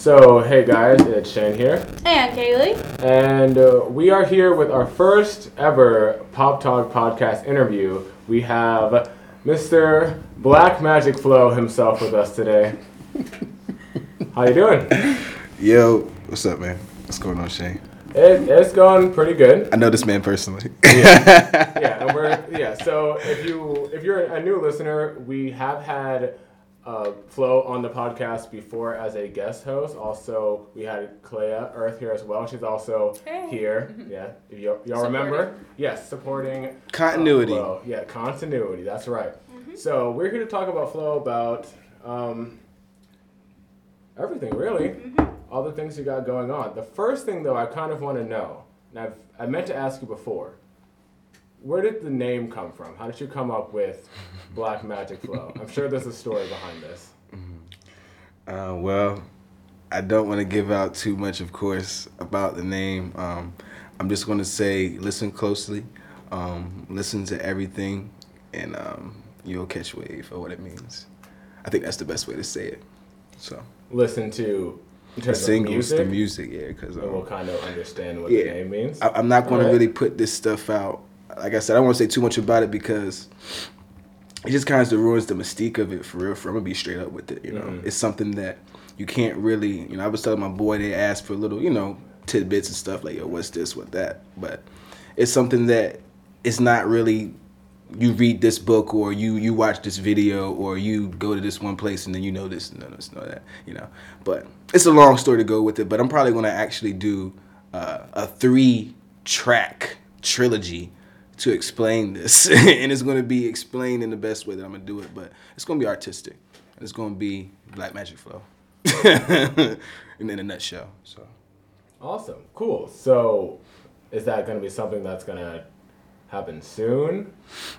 So, hey guys, it's Shane here. And Kaylee. And uh, we are here with our first ever Pop Talk podcast interview. We have Mr. Black Magic Flow himself with us today. How you doing? Yo, what's up, man? What's going on, Shane? It, it's going pretty good. I know this man personally. yeah, and we're yeah. So if you if you're a new listener, we have had uh, Flo on the podcast before as a guest host. Also, we had Clea Earth here as well. She's also Hey. here. Yeah, if you, y'all remember? Yes, supporting uh, Continuity. Flo. Yeah, continuity. That's right. So we're here to talk about Flo about um, everything really, all the things you got going on. The first thing though, I kind of want to know, and I've I meant to ask you before. Where did the name come from? How did you come up with Black Magic Flow? I'm sure there's a story behind this. Uh, well, I don't want to give out too much, of course, about the name. Um, I'm just going to say, listen closely, um, listen to everything, and um, you'll catch wave for what it means. I think that's the best way to say it. So, Listen to the singles, music, the music, yeah, because and we'll kind of understand what Yeah. the name means. I, I'm not going to really put this stuff out. Like I said, I don't want to say too much about it because it just kind of ruins the mystique of it for real. For I'm gonna be straight up with it. You know, Mhm. it's something that you can't really. You know, I was telling my boy they asked for little, you know, tidbits and stuff like, yo, what's this, what that, but it's something that it's not really. You read this book, or you you watch this video, or you go to this one place, and then you know this, and then this, know that, you know. But it's a long story to go with it. But I'm probably gonna actually do uh, a three track trilogy to explain this and it's going to be explained in the best way that i'm going to do it but it's going to be artistic and it's going to be black magic flow and in a nutshell so Awesome, cool. So, is that going to be something that's going to happen soon?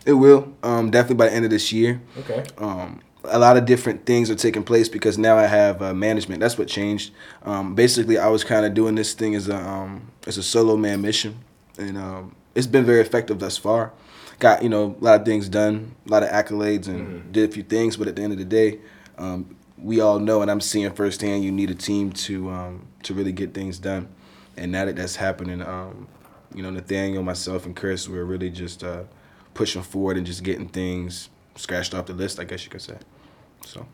it will um, definitely by the end of this year Okay. um, a lot of different things are taking place because now I have uh, management. That's what changed. Um, basically, I was kind of doing this thing as a um, as a solo man mission, and um, it's been very effective thus far. Got you know a lot of things done, a lot of accolades, and did a few things. But at the end of the day, um, we all know, and I'm seeing firsthand, you need a team to um, to really get things done. And now that that's happening, um, you know, Nathaniel, myself, and Chris, we're really just uh, pushing forward and just getting things scratched off the list, I guess you could say. So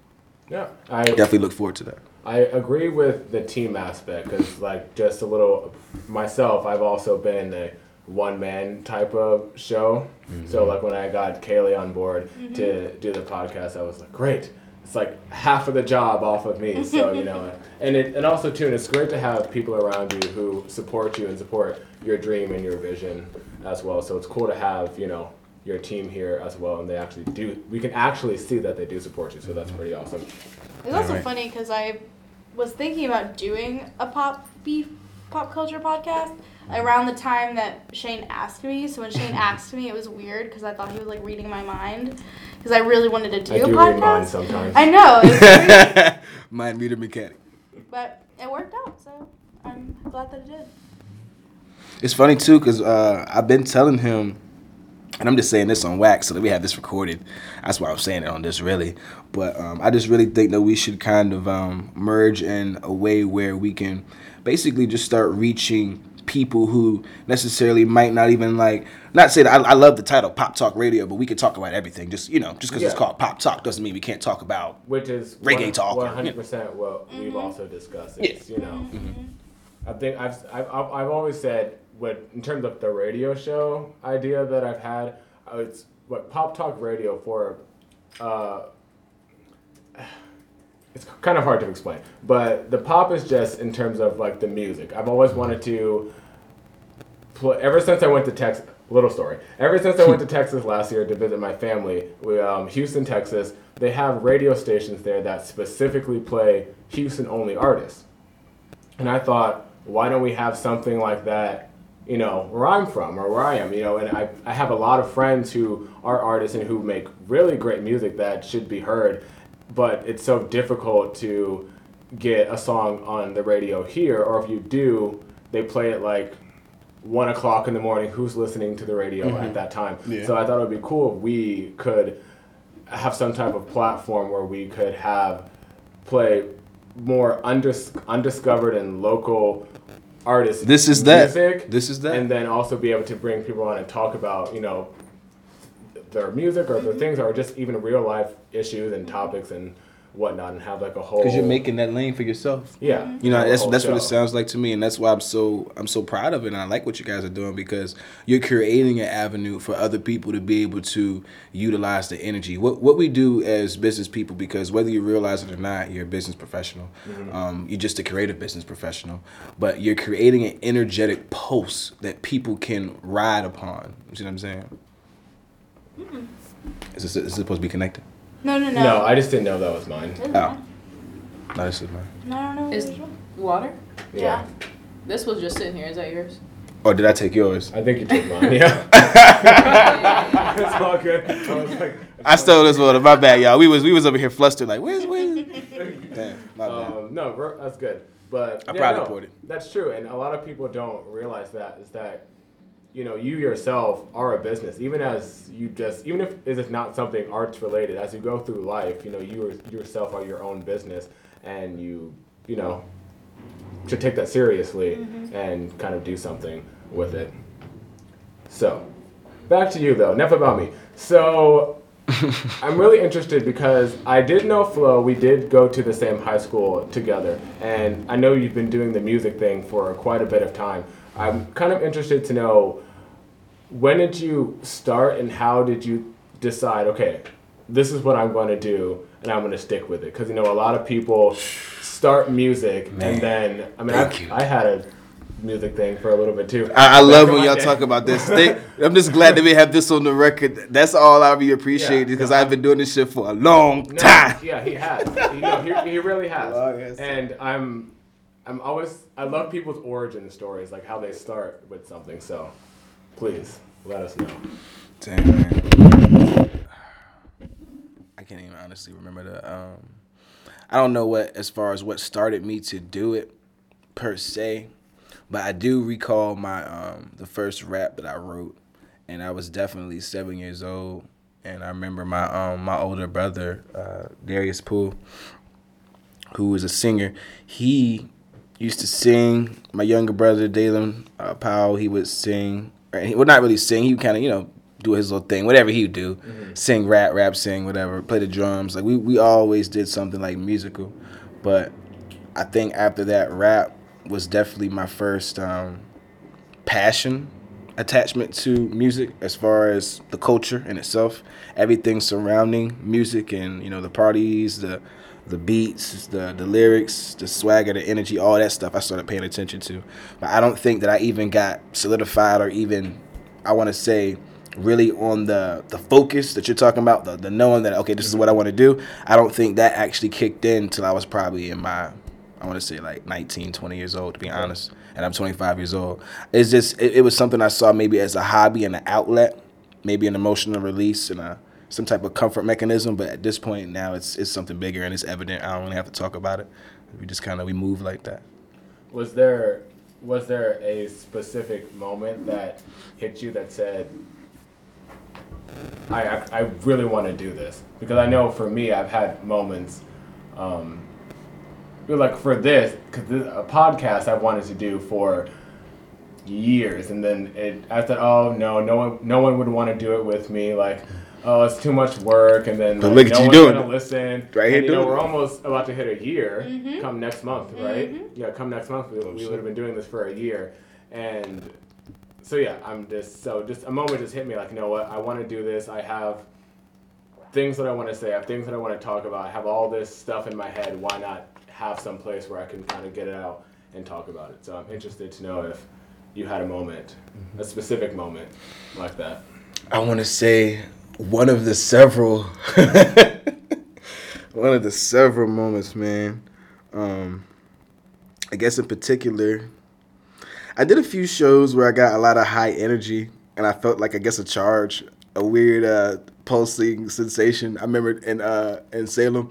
Yeah, I definitely look forward to that. I agree with the team aspect because, like, just a little myself, I've also been a one man type of show. So, mm-hmm. like, when I got Kaylee on board mm-hmm. to do the podcast, I was like, great. It's like half of the job off of me. So, you know, and it, and also, too, and it's great to have people around you who support you and support your dream and your vision as well. So, it's cool to have, you know, your team here as well, and they actually do. We can actually see that they do support you, so that's mm-hmm. pretty awesome. It's also Right. funny because I was thinking about doing a pop beef pop culture podcast around the time that Shane asked me. So when Shane asked me, it was weird because I thought he was like reading my mind because I really wanted to do I a do podcast. read mine sometimes. I know, it was weird, Mind reader mechanic. but it worked out. So I'm glad that it did. It's funny too, cause uh, I've been telling him, and I'm just saying this on wax so that we have this recorded. That's why I'm saying it on this really. But um, I just really think that we should kind of um, merge in a way where we can basically just start reaching people who necessarily might not even like. Not say that I, I love the title Pop Talk Radio, but we could talk about everything. Just you know, just because it's called Pop Talk doesn't mean we can't talk about which is Reggae talk One hundred percent what we've also discussed. It's, you know, Mm-hmm. I think I've, I've I've I've always said what in terms of the radio show idea that I've had. uh, It's what pop talk radio for. Uh, it's kind of hard to explain, but the pop is just in terms of like the music. I've always wanted to play ever since I went to Texas. Little story. Ever since I went to Texas last year to visit my family, we um, Houston, Texas. They have radio stations there that specifically play Houston only artists, and I thought, why don't we have something like that? You know, where I'm from or where I am. You know, and I I have a lot of friends who are artists and who make really great music that should be heard, but it's so difficult to get a song on the radio here, or if you do, they play it like one o'clock in the morning. Who's listening to the radio at mm-hmm. that time? Yeah. So I thought it would be cool if we could have some type of platform where we could have play more undis- undiscovered and local artists. This is that. music, This is that. and then also be able to bring people on and talk about you know their music or their things or just even real life issues and topics and whatnot and have like a whole Because you're making that lane for yourself. yeah You know, have that's whole that's what it sounds like to me, and that's why I'm so I'm so proud of it, and I like what you guys are doing because you're creating an avenue for other people to be able to utilize the energy. What what we do as business people, because whether you realize it or not, you're a business professional. Um, you're just a creative business professional, but you're creating an energetic pulse that people can ride upon. You see what I'm saying? Is this, is this supposed to be connected? No, no, no. no I just didn't know that was mine Doesn't Oh. matter. No, this is mine. No, I don't. Is which water? Yeah. This was just sitting here. Is that yours? Or did I take yours? I think you took mine yeah it's all good I was like I stole this one. My bad, y'all. We was we was over here flustered, like where's where's. Damn, my bad. Um, no, we're- that's good. But I yeah, proudly no, poured it. That's true, and a lot of people don't realize that is that you know you yourself are a business. Even as you just even if it is not something arts related, as you go through life, you know you are- yourself are your own business, and you you know should take that seriously mm-hmm. and kind of do something with it. So, back to you though. Enough about me. So, I'm really interested because I did know Flo. We did go to the same high school together, and I know you've been doing the music thing for quite a bit of time. I'm kind of interested to know when did you start and how did you decide? Okay, this is what I'm going to do, and I'm going to stick with it. Because you know, a lot of people start music Man, and then I mean, I. I had a music thing for a little bit too. I, I love when y'all day. talk about this. They, I'm just glad that we have this on the record. That's all I really appreciate Yeah, because no, I've been doing this shit for a long No, time. Yeah, he has. You know, he, he really has. Long as- And I'm, I'm always I love people's origin stories, like how they start with something. So, please let us know. Damn, man. I can't even honestly remember the. Um, I don't know what as far as what started me to do it per se, but I do recall my um, the first rap that I wrote, and I was definitely seven years old, and I remember my um, my older brother uh, Darius Poole, who was a singer. He used to sing. My younger brother Dalen uh, Powell, he would sing. He would not really sing. He would kind of you know do his little thing, whatever he would do, sing, rap, rap, sing, whatever, play the drums. Like we we always did something like musical, but I think after that, rap was definitely my first um, passion attachment to music as far as the culture in itself. Everything surrounding music and you know the parties the the beats the the lyrics the swagger the energy all that stuff i started paying attention to but i don't think that i even got solidified or even i want to say really on the the focus that you're talking about the, the knowing that okay this is what i want to do i don't think that actually kicked in until i was probably in my I want to say like 19, 20 years old, to be honest. And I'm 25 years old. It's just, it, it was something I saw maybe as a hobby and an outlet, maybe an emotional release and a, some type of comfort mechanism. But at this point now, it's, it's something bigger and it's evident. I don't really have to talk about it. We just kind of, we move like that. Was there was there a specific moment that hit you that said, I I, I really want to do this? Because I know for me, I've had moments. Um, like for this, this a podcast I've wanted to do for years, and then it I thought, oh no, no one, no one would want to do it with me. Like, oh, it's too much work, and then But like, look at no you one's doing gonna listen. Right here and, you know, we're almost about to hit a year. Mm-hmm. Come next month, right? Yeah, come next month. We, we would have been doing this for a year, and so yeah, I'm just so just a moment just hit me like, you know what? I want to do this. I have things that I want to say. I have things that I want to talk about. I have all this stuff in my head. Why not have some place where I can kind of get it out and talk about it? So I'm interested to know if you had a moment, a specific moment like that. I want to say one of the several, one of the several moments, man. Um, I guess in particular, I did a few shows where I got a lot of high energy, and I felt like I guess a charge, a weird uh, pulsing sensation. I remember in uh, in Salem,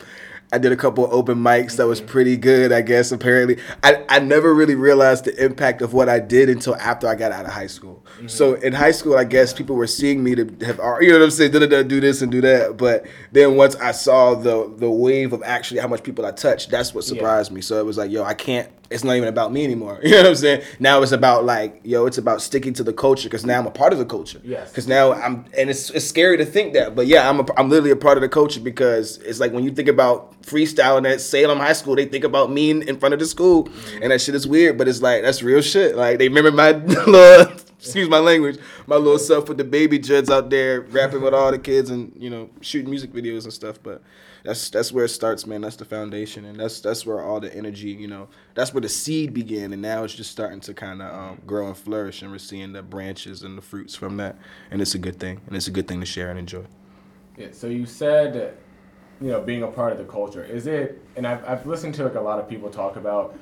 I did a couple of open mics that was pretty good, I guess. Apparently, I, I never really realized the impact of what I did until after I got out of high school. Mm-hmm. So in high school, I guess people were seeing me to have, you know what I'm saying, da, da, da, do this and do that. But then once I saw the the wave of actually how much people I touched, that's what surprised me. So it was like, yo, I can't. It's not even about me anymore. You know what I'm saying? Now it's about like, yo, it's about sticking to the culture because now I'm a part of the culture. Yes. Because now I'm, and it's it's scary to think that, but yeah, I'm a, I'm literally a part of the culture because it's like when you think about freestyling at Salem High School, they think about me in, in front of the school, mm-hmm. and that shit is weird, but it's like that's real shit. Like they remember my little, excuse my language, my little self with the baby judds out there rapping with all the kids and you know shooting music videos and stuff, but. That's that's where it starts, man. That's the foundation, and that's that's where all the energy, you know, that's where the seed began, and now it's just starting to kind of um, grow and flourish, and we're seeing the branches and the fruits from that, and it's a good thing, and it's a good thing to share and enjoy. Yeah, so you said, that you know, being a part of the culture. Is it, and I've, I've listened to like a lot of people talk about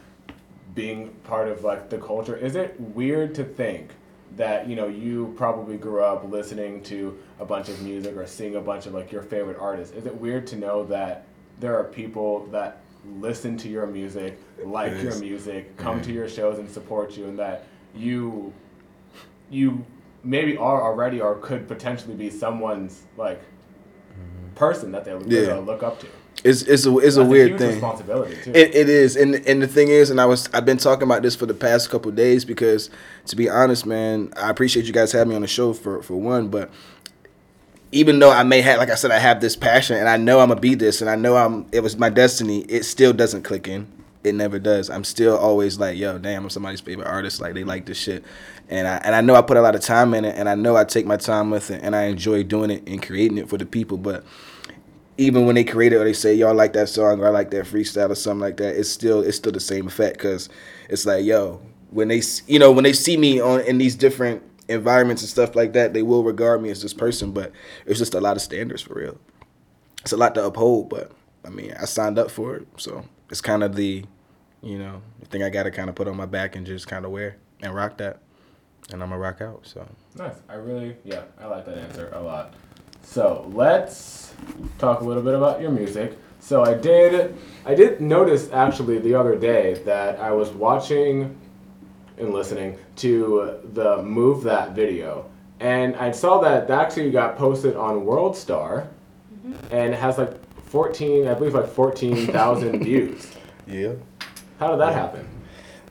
being part of like the culture. Is it weird to think that, you know, you probably grew up listening to a bunch of music or seeing a bunch of like your favorite artists? Is it weird to know that there are people that listen to your music, like your music, come to your shows and support you and that you you maybe are already or could potentially be someone's like person that they Mm-hmm. Yeah. look up to. It's it's a it's a weird thing. It, it is, and and the thing is, and I was I've been talking about this for the past couple of days because, to be honest, man, I appreciate you guys having me on the show for for one, but even though I may have, like I said, I have this passion, and I know I'm gonna be this, and I know I'm it was my destiny. It still doesn't click in. It never does. I'm still always like, yo, damn, I'm somebody's favorite artist. Like they like this shit, and I and I know I put a lot of time in it, and I know I take my time with it, and I enjoy doing it and creating it for the people, but even when they create it or they say y'all like that song or I like that freestyle or something like that, it's still it's still the same effect because it's like yo when they you know when they see me on in these different environments and stuff like that, they will regard me as this person, but it's just a lot of standards for real. It's a lot to uphold, but I mean I signed up for it, so it's kind of the you know the thing I got to kind of put on my back and just kind of wear and rock that, and I'm gonna rock out. So Nice. I really, yeah, I like that answer a lot. So let's talk a little bit about your music. So I did, I did notice actually the other day that I was watching and listening to the Move That video, and I saw that that actually got posted on World Star, and it has like 14, I believe like 14,000 views. yeah. How did that happen?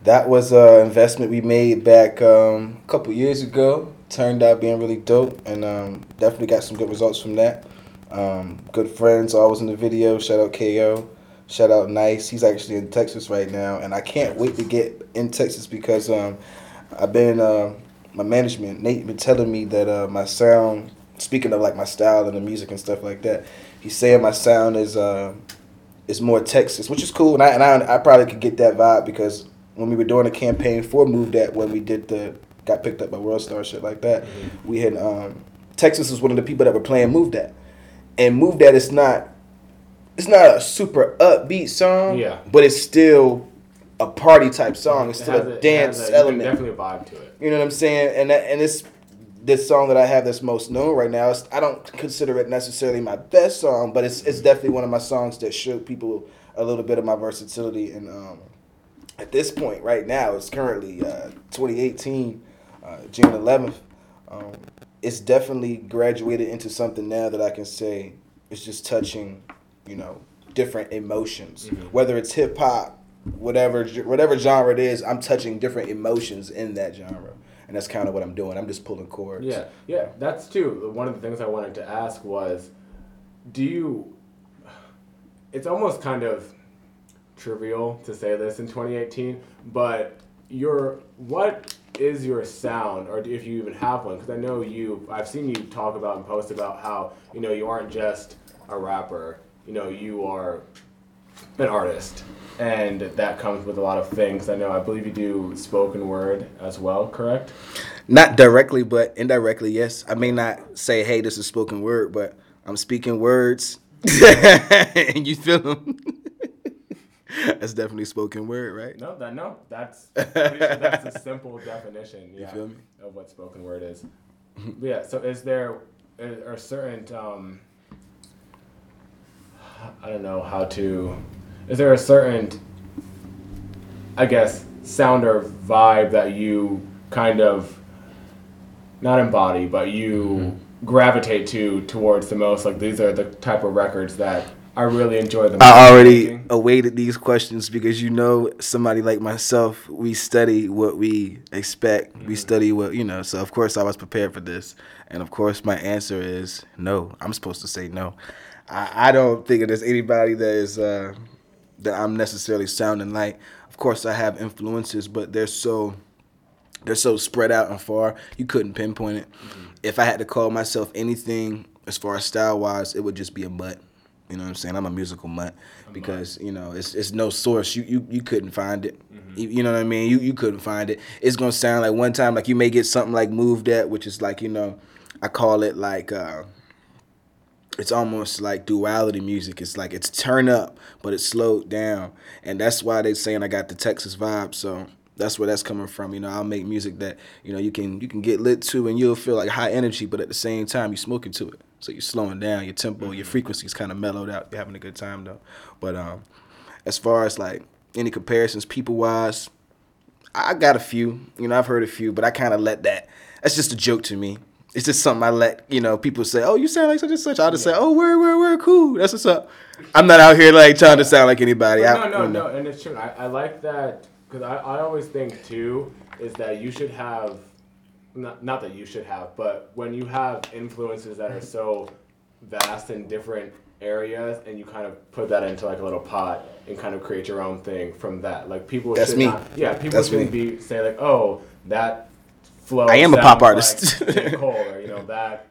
That was an investment we made back um, a couple years ago. Turned out being really dope, and um, definitely got some good results from that. Um, good friends, always in the video. Shout out KO. Shout out Nice. He's actually in Texas right now, and I can't wait to get in Texas because um, I've been uh, my management Nate been telling me that uh, my sound. Speaking of like my style and the music and stuff like that, he's saying my sound is uh, is more Texas, which is cool, and I and I, I probably could get that vibe because when we were doing a campaign for Move That, when we did the got picked up by World Star shit like that, we had um, Texas was one of the people that were playing Move That, and Move That is not it's not a super upbeat song, Yeah. but it's still a party type song. It's It still a it dance a- element. Definitely a vibe to it. You know what I'm saying? And that, and this this song that I have that's most known right now, it's, I don't consider it necessarily my best song, but it's it's definitely one of my songs that show people a little bit of my versatility. And um, at this point, right now, it's currently uh, 2018, uh, June 11th. Um, it's definitely graduated into something now that I can say it's just touching, you know, different emotions. Whether it's hip hop, whatever whatever genre it is, I'm touching different emotions in that genre, and that's kind of what I'm doing. I'm just pulling chords. Yeah, yeah, that's too. One of the things I wanted to ask was, do you? It's almost kind of trivial to say this in 2018, but your what is your sound, or if you even have one? Because I know you. I've seen you talk about and post about how you know you aren't just a rapper. You know, you are an artist, and that comes with a lot of things. I know. I believe you do spoken word as well. Correct? Not directly, but indirectly, yes. I may not say, "Hey, this is spoken word," but I'm speaking words, and you feel them. that's definitely spoken word, right? No, that no, that's sure that's a simple definition. Yeah, feel me? of what spoken word is. But yeah. So is there are certain um, I don't know how to. Is there a certain, I guess, sound or vibe that you kind of not embody, but you gravitate to towards the most? Like these are the type of records that I really enjoy them. I already awaited these questions because you know somebody like myself, we study what we expect. We study what you know. So of course I was prepared for this, and of course my answer is no. I'm supposed to say no. I, I don't think there's anybody that is uh, that I'm necessarily sounding like. Of course I have influences, but they're so they're so spread out and far you couldn't pinpoint it. If I had to call myself anything as far as style wise, it would just be a mutt. You know what I'm saying? I'm a musical mutt because you know it's it's no source. You you, you couldn't find it. You, you know what I mean? You you couldn't find it. It's gonna sound like one time like you may get something like Move That, which is like you know, I call it like. uh it's almost like duality music. It's like it's turn up, but it's slowed down, and that's why they saying I got the Texas vibe. So that's where that's coming from. You know, I'll make music that you know you can you can get lit to, and you'll feel like high energy, but at the same time you're smoking to it. So you're slowing down your tempo, your frequency's kind of mellowed out. You're having a good time though. But um, as far as like any comparisons, people wise, I got a few. You know, I've heard a few, but I kind of let that. That's just a joke to me. It's just something I let you know. People say, "Oh, you sound like such and such." I'll just say, "Oh, we're we're we're cool. That's what's up." I'm not out here like trying to sound like anybody. But I, no, no, you no, know. and it's true. I, I like that because I, I always think too is that you should have, not, not that you should have, but when you have influences that are so vast in different areas and you kind of put that into like a little pot and kind of create your own thing from that. Like people That's should me. not, yeah, people That's shouldn't me. be say like, oh, that flow. I am a pop artist. Like. Cole, or you know that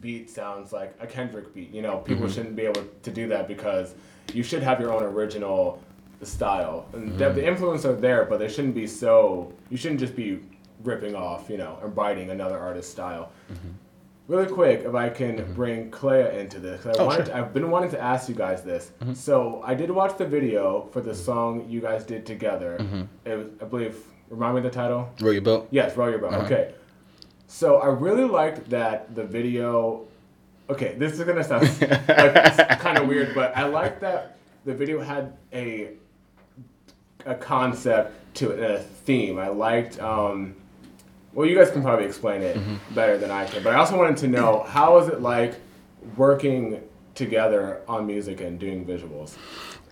beat sounds like a Kendrick beat. You know, people Mm-hmm. shouldn't be able to do that because you should have your own original style. And the, Mm-hmm. the influence are there, but they shouldn't be so. You shouldn't just be ripping off, you know, or biting another artist's style. Mm-hmm. Really quick, if I can mm-hmm. bring Clea into this, I Oh, wanted sure. to, I've been wanting to ask you guys this. Mm-hmm. So I did watch the video for the mm-hmm. song you guys did together. It was, I believe, remind me of the title. Roll your boat. Yes, roll your boat. Uh-huh. Okay. So I really liked that the video. Okay, this is gonna sound like kind of weird, but I like that the video had a a concept to it a theme. I liked. Um, well, you guys can probably explain it better than I can, but I also wanted to know how is it like working together on music and doing visuals.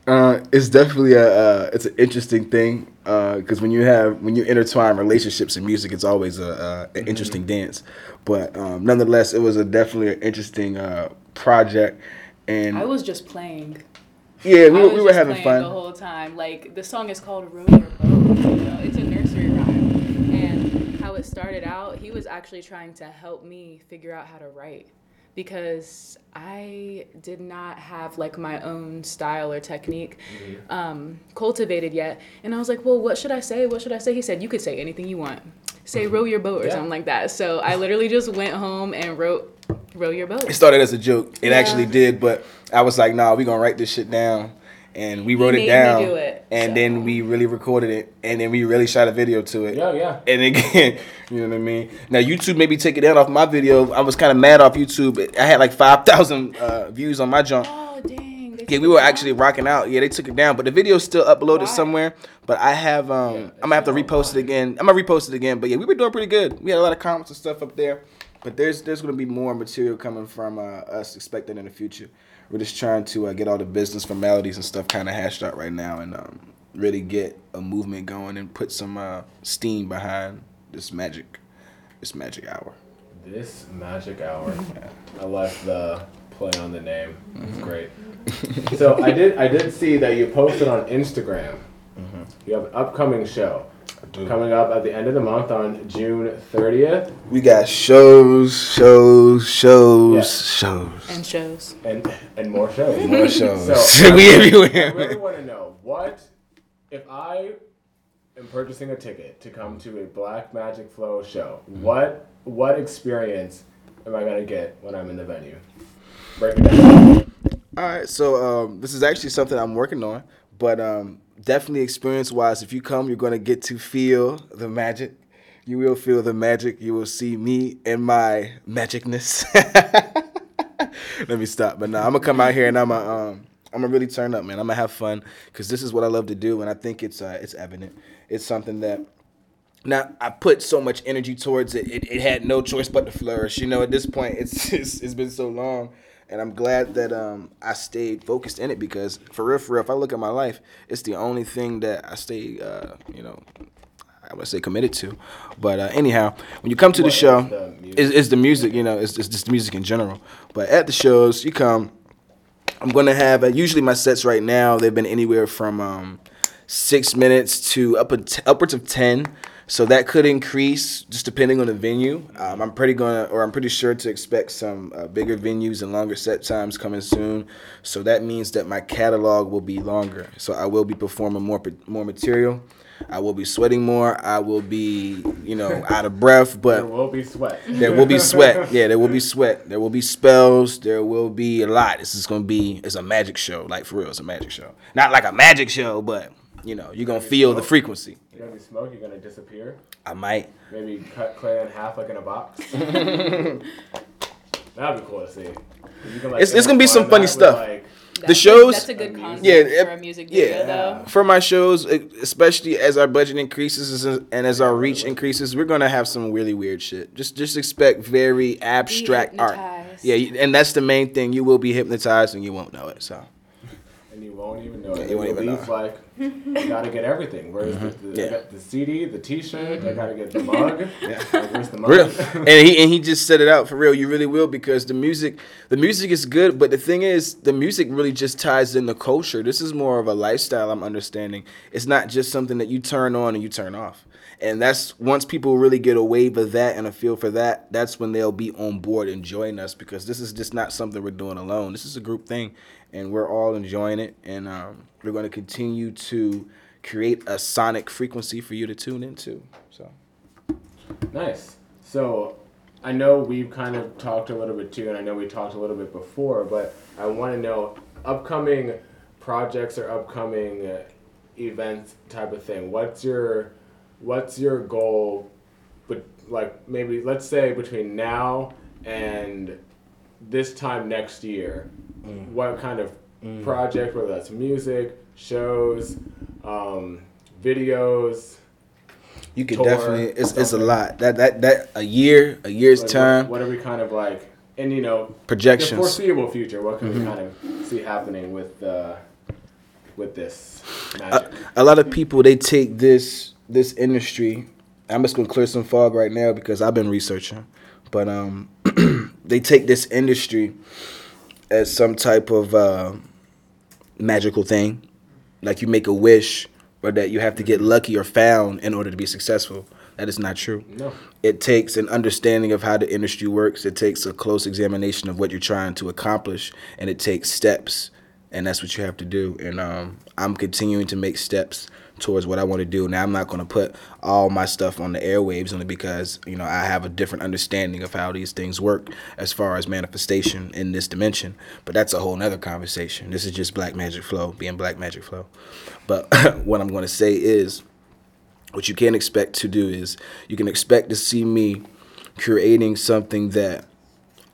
Uh, it's definitely a uh, it's an interesting thing because when you have when you intertwine relationships and music, it's always a uh, an interesting dance. But um, nonetheless, it was a definitely an interesting uh, project, and I was just playing. yeah, I we, was we were just having fun. the whole time. Like the song is called "Row Your Boat." You know, it's a nursery rhyme, it started out, he was actually trying to help me figure out how to write because I did not have like my own style or technique um, cultivated yet. And I was like, well, what should I say? What should I say? He said, you could say anything you want. Say row your boat or Yeah. something like that. So I literally just went home and wrote row your boat. It started as a joke. It Yeah. actually did, but I was like, nah, we gonna write this shit down. And we wrote made it me down. do it, and so. then we really recorded it. And then we really shot a video to it. Yeah, yeah. And again, you know what I mean? Now, YouTube maybe take it down off my video. I was kind of mad off YouTube. I had like 5,000 uh, views on my junk. Oh, dang. Yeah, we were actually rocking out. Yeah, they took it down, but the video's still uploaded Why? somewhere. But I have, um, Yeah, I'm gonna have to repost it again. I'm gonna repost it again. But yeah, we were doing pretty good. We had a lot of comments and stuff up there. But there's there's gonna be more material coming from uh, us expected in the future. We're just trying to uh, get all the business formalities and stuff kind of hashed out right now, and um, really get a movement going and put some uh, steam behind this magic, this magic hour. This magic hour. I like the play on the name. It's great. so I did I did see that you posted on Instagram. You have an upcoming show coming up at the end of the month on June 30th We got shows, shows, shows, Yeah. shows, And shows. and and more shows. more shows. So, we I really everywhere. want to know what if I am purchasing a ticket to come to a Black Magic Flow show. What what experience am I gonna get when I'm in the venue? Break it down. All right, so um, this is actually something I'm working on, but um, definitely experience wise, if you come, you're gonna get to feel the magic. You will feel the magic. You will see me and my magicness. Let me stop. But now I'm gonna come out here and I'm a, um, I'm gonna really turn up, man. I'm gonna have fun because this is what I love to do, and I think it's uh, it's evident. It's something that now I put so much energy towards it, it. It had no choice but to flourish. You know, at this point, it's it's, it's been so long, and I'm glad that um I stayed focused in it because for real, for real, if I look at my life, it's the only thing that I stay, uh, you know, I would say committed to. But uh, anyhow, when you come to the What is show, the music? it's, it's the music, you know, it's, it's just the music in general. But at the shows, you come. I'm gonna have uh, usually my sets right now. They've been anywhere from um, six minutes to up upwards of ten. So that could increase just depending on the venue. Um, I'm pretty gonna, or I'm pretty sure to expect some uh, bigger venues and longer set times coming soon. So that means that my catalog will be longer. So I will be performing more more material. I will be sweating more. I will be, you know, out of breath, but There will be sweat. there will be sweat. Yeah, there will be sweat. There will be spells. There will be a lot. This is gonna be it's a magic show. Like for real, it's a magic show. Not like a magic show, but you know, you're gonna feel the frequency. You're gonna be smoke. You're gonna disappear. I might. Maybe cut Clay in half like in a box. That'd be cool to see. Can, like, It's- it's gonna be some funny that with, stuff. like, The shows- That's a good concept Yeah, for a music video, yeah. though. For my shows, especially as our budget increases and as our reach increases, we're gonna have some really weird shit. Just just expect very abstract art. Yeah, and that's the main thing. You will be hypnotized and you won't know it. So and you won't even know it. you won't It'll even be know. like you gotta get everything. Where's mm-hmm. the, the, Yeah. the CD, the T-shirt? I mm-hmm. gotta get the mug. Like, where's the mug? real and he and he just set it out for real you really will because the music the music is good but the thing is the music really just ties in the culture this is more of a lifestyle i'm understanding it's not just something that you turn on and you turn off and that's once people really get a wave of that and a feel for that that's when they'll be on board and join us because this is just not something we're doing alone this is a group thing and we're all enjoying it and um, we're going to continue to create a sonic frequency for you to tune into so Nice. So, I know we've kind of talked a little bit too, and I know we talked a little bit before, but I want to know upcoming projects or upcoming uh, events type of thing. What's your what's your goal? But like maybe let's say between now and this time next year, what kind of project? Whether that's music, shows, um, videos. You could tour, definitely. It's it's a lot. That that that a year, a year's Like, time What, what are we kind of like, and you know, the projections. Mm-hmm. foreseeable future? What can we kind of see happening with uh, with this A, a lot of people they take this this industry. I'm just gonna clear some fog right now because I've been researching, but um, they take this industry as some type of uh, magical thing, like you make a wish or that you have to get lucky or found in order to be successful. That is not true. no, it takes an understanding of how the industry works. It takes a close examination of what you're trying to accomplish, and it takes steps, and that's what you have to do. And um, I'm continuing to make steps towards what I want to do. Now I'm not going to put all my stuff on the airwaves only because you know I have a different understanding of how these things work as far as manifestation in this dimension. But that's a whole nother conversation. This is just Black Magic Flow being Black Magic Flow. But what I'm going to say is what you can expect to do is you can expect to see me creating something that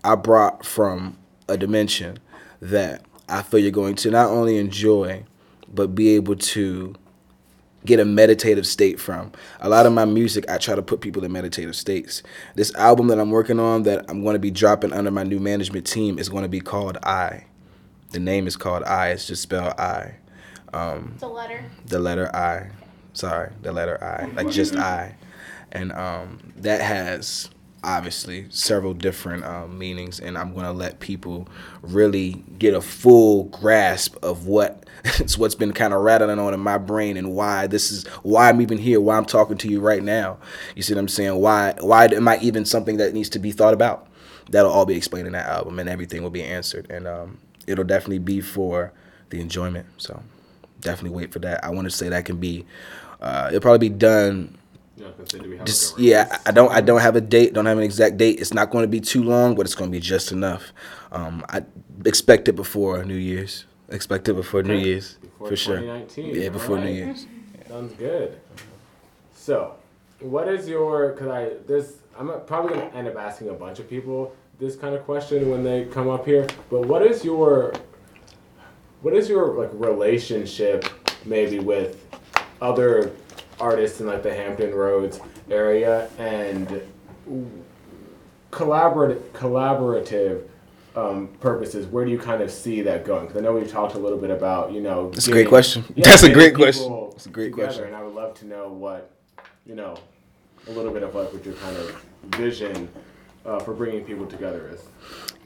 I brought from a dimension that I feel you're going to not only enjoy, but be able to get a meditative state from. A lot of my music, I try to put people in meditative states. This album that I'm working on, that I'm going to be dropping under my new management team, is going to be called I. The name is called I. It's just spelled I The letter. the letter I. Sorry, the letter I, like just I, and um, that has obviously several different um, meanings, and I'm gonna let people really get a full grasp of what it's what's been kind of rattling on in my brain and why this is why I'm even here, why I'm talking to you right now. You see what I'm saying? Why why am I even something that needs to be thought about? That'll all be explained in that album, and everything will be answered, and um, it'll definitely be for the enjoyment. So definitely wait for that. I want to say that can be. Uh, it'll probably be done. You know, 'cause do we have Just yeah. I don't. I don't have a date. Don't have an exact date. It's not going to be too long, but it's going to be just enough. Um, I expect it before New Year's. Expect it before New Year's Before for sure. 2019, Yeah, before New. Year's. Sounds good. So, what is your? Cause I this I'm probably gonna end up asking a bunch of people this kind of question when they come up here. But what is your what is your like relationship maybe with other artists in like the Hampton Roads area and collaborative collaborative um, purposes, where do you kind of see that going? Because I know we've talked a little bit about, you know, That's a great question. That's a great question. That's a great together, question. And I would love to know what, you know, a little bit of like what your kind of vision uh, for bringing people together is.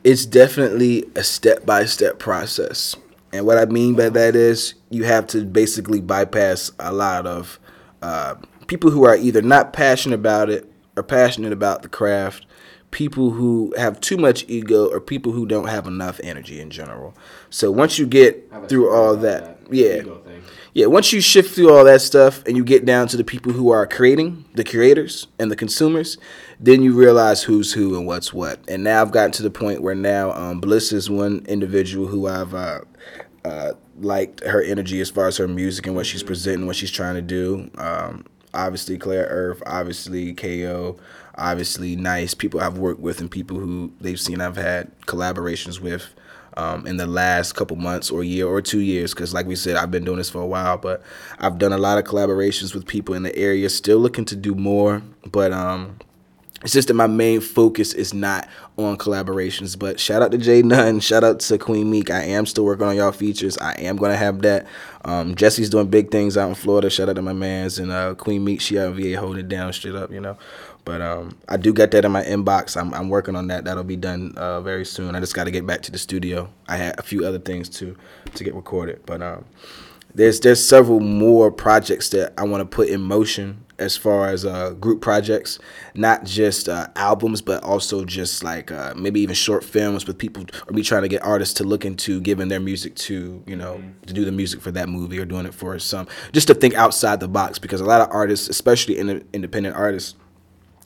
it's definitely a step by step process. And what I mean by that is you have to basically bypass a lot of uh, people who are either not passionate about it or passionate about the craft, people who have too much ego, or people who don't have enough energy in general. So once you get I have a through all about that, yeah, yeah, once you shift through all that stuff and you get down to the people who are creating, the creators and the consumers, then you realize who's who and what's what. And now I've gotten to the point where now um, Bliss is one individual who I've uh, uh, liked her energy as far as her music and what she's presenting, what she's trying to do. Um, obviously, Claire Earth, obviously, KO, obviously, Nice, people I've worked with and people who they've seen I've had collaborations with um, in the last couple months or year or two years. Because like we said i've been doing this for a while but i've done a lot of collaborations with people in the area still looking to do more but um, it's just that my main focus is not on collaborations. But shout out to Jay Nunn, shout out to Queen Meek. I am still working on y'all features. I am gonna have that. Um, Jesse's doing big things out in Florida. Shout out to my man's and uh, Queen Meek. She out in VA holding it down straight up, you know. But um, I do got that in my inbox. I'm, I'm working on that. That'll be done uh, very soon. I just got to get back to the studio. I had a few other things to to get recorded, but um, there's there's several more projects that I want to put in motion as far as uh, group projects, not just uh, albums, but also just like uh, maybe even short films with people or me trying to get artists to look into giving their music to you know to do the music for that movie or doing it for some just to think outside the box because a lot of artists, especially in independent artists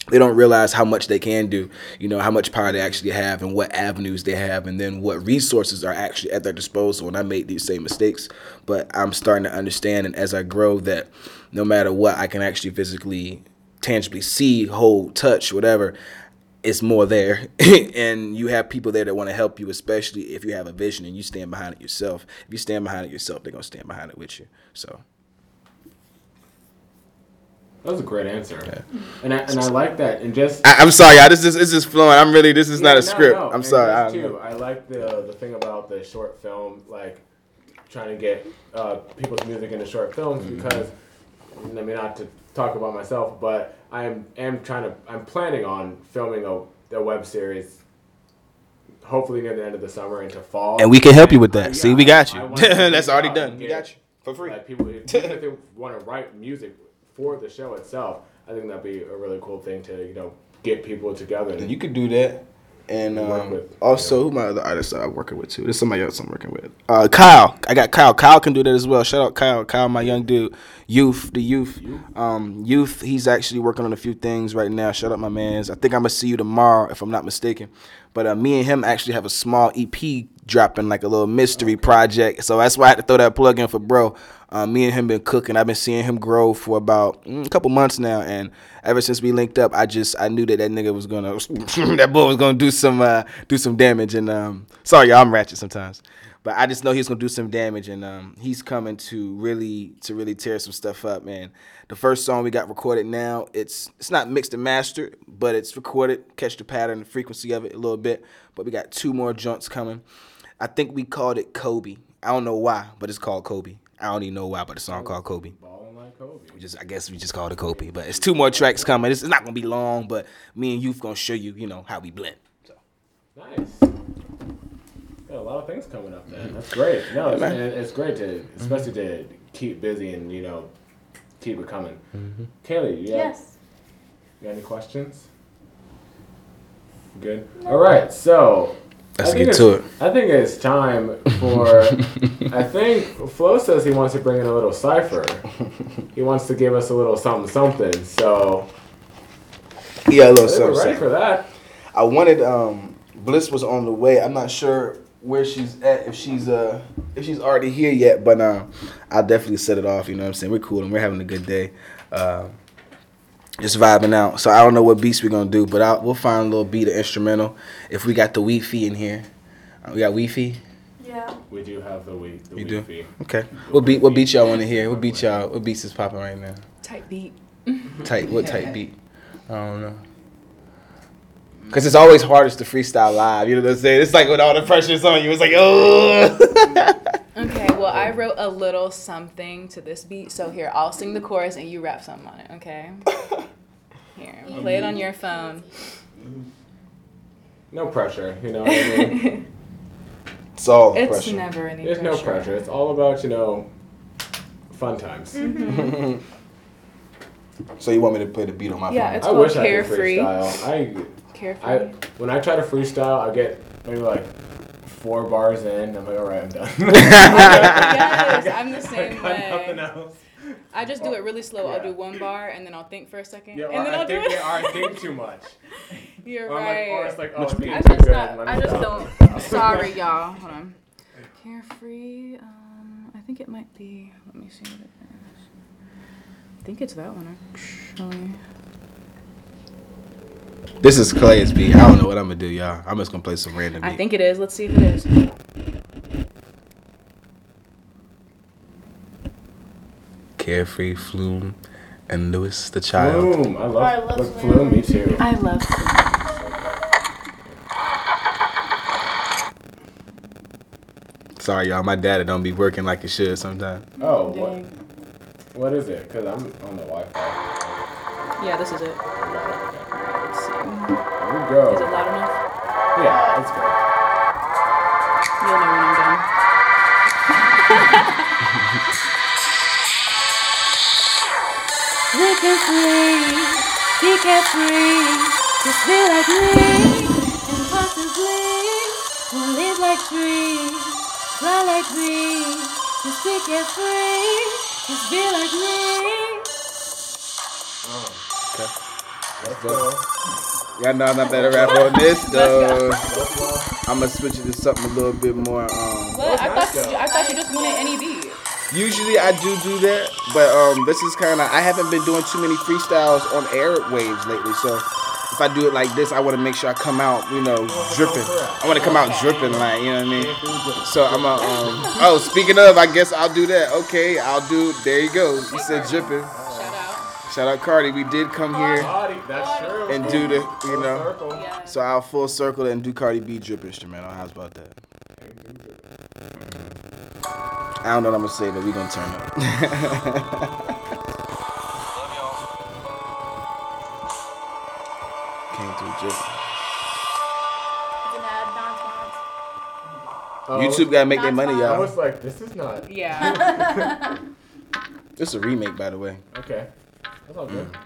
they don't realize how much they can do, you know, how much power they actually have and what avenues they have and then what resources are actually at their disposal. And I made these same mistakes, but I'm starting to understand and as I grow that no matter what I can actually physically tangibly see, hold, touch, whatever, it's more there. and you have people there that want to help you, especially if you have a vision and you stand behind it yourself. If you stand behind it yourself, they're gonna stand behind it with you. So That was a great answer, and I, and I like that. And just I, I'm sorry, y'all. This is this is flowing. I'm really this is Yeah, not a no, script. no, I'm and sorry. I too. I like the the thing about the short film, like trying to get uh, people's music into short films Mm-hmm. because I mean not to talk about myself, but I am am trying to I'm planning on filming a, a web series. Hopefully near the end of the summer into fall, And we can help you with I- that. See, we got you. I wanna figure That's already out done. and We get, got you for free. Like people, if, if they want to write music for the show itself, I think that'd be a really cool thing to you know get people together. And You could do that. And um, also, who my other artists that I'm working with too? There's somebody else I'm working with. Uh, Kyle. I got Kyle. Kyle can do that as well. Shout out Kyle. Kyle, my young dude. Youth, the youth. Um, youth. He's actually working on a few things right now. Shout out my man's. I think I'm gonna see you tomorrow if I'm not mistaken. But uh, me and him actually have a small EP dropping, like a little mystery project. So that's why I had to throw that plug in for bro. Uh, me and him been cooking. I've been seeing him grow for about mm, a couple months now, and ever since we linked up, I just I knew that that nigga was gonna that boy was gonna do some uh, do some damage. And um, sorry, y'all, I'm ratchet sometimes, but I just know he's gonna do some damage, and um, he's coming to really to really tear some stuff up, man. The first song we got recorded now, it's it's not mixed and mastered, but it's recorded. Catch the pattern, the frequency of it a little bit. But we got two more joints coming. I think we called it Kobe. I don't know why, but it's called Kobe. I don't even know why, but the song called Kobe. balling like Kobe. We just I guess we just called it Kobe. But it's two more tracks coming. It's, it's not gonna be long, but me and Youth gonna show you, you know, how we blend. So Nice. Got a lot of things coming up then. That's great. No, it's, man. it's great to, especially to keep busy and you know, keep it coming. Kaylee, you, have, Yes. you got any questions? Good. All right, so Let's I think get it's- to it. I think it's time for. I think Flo says he wants to bring in a little cipher. He wants to give us a little something, something. So Yeah, a little I think we're something. ready something. for that. I wanted um Bliss was on the way. I'm not sure where she's at if she's uh if she's already here yet, but um I'll definitely set it off, you know what I'm saying? We're cool and we're having a good day. Uh, just vibing out. So I don't know what beats we're gonna do, but I'll, we'll find a little beat or instrumental. If we got the Wi-Fi in here. Uh, we got Wi-Fi? Yeah. Yeah. We do have the week. The You do? fee. Okay. What beat? What beat y'all want to hear? What beat y'all? What beats is popping right now? Tight beat. Tight. What tight beat? I don't know. Cause it's always hardest to freestyle live. You know what I'm saying? It's like when all the pressure's on you. It's like oh. Okay, well, I wrote a little something to this beat. So here, I'll sing the chorus and you rap something on it, okay? Here, play it on your phone. No pressure. You know what I mean? it's all the It's pressure. never any There's no pressure. It's all about you know fun times. Mm-hmm. So you want me to play the beat on my Yeah, phone? it's I called wish I could Carefree. freestyle. I Carefree. I when I try to freestyle, I get maybe like four bars in. I'm like, all right, I'm done. yes, I'm the same I got nothing else. I just do it really slow. I'll do one bar and then I'll think for a second. Yeah, and then I I'll do think, it. yeah, or I think too much. You're Or, right. like, or it's like, oh, it's getting I just good. not, I just don't. Sorry, y'all. Hold on. Carefree. Um, I think it might be. Let me see what it is. I think it's that one actually. This is Clay's beat. I don't know what I'm gonna do, y'all. I'm just gonna play some random beat. I think it is. Let's see if it is. Carefree, Flume, and Louis the Child. Flume. I I love, love look, Flume. Flume. Me too. I love. Flume. Sorry, y'all. My data don't be working like it should sometimes. Oh, what, what is it? Because I'm on the Wi-Fi. Yeah, this is it. Let's see. There we go. Is it loud enough? Yeah, that's good. You'll know when I'm done. We can free, be carefree, just be like me, and possibly we'll live like trees, fly like bees, just be carefree, just be like me. Oh, okay, Let's go. Y'all know I'm not better rap on this though. I'm gonna switch it to something a little bit more. Um, What? I thought you, I thought you just wanted any beat. usually I do do that, but um, this is kind of I haven't been doing too many freestyles on airwaves lately. So if I do it like this, I want to make sure I come out, you know, dripping. I want to come out dripping, like you know what I mean. So I'm a, um. Oh, speaking of, I guess I'll do that. Okay, I'll do. There you go. You said dripping. Shout out. Shout Cardi. We did come here. Body, that's true. And do the, you Full know. circle. Yeah. So I'll full circle and do Cardi B drip instrumental. How's about that? I don't know what I'm gonna say, but we gonna turn up. Came through drip. It's an ad, non-sponsor. Oh, YouTube gotta make their money, I y'all. I was like, this is not. Yeah. This is a remake, by the way. Okay. That's all good.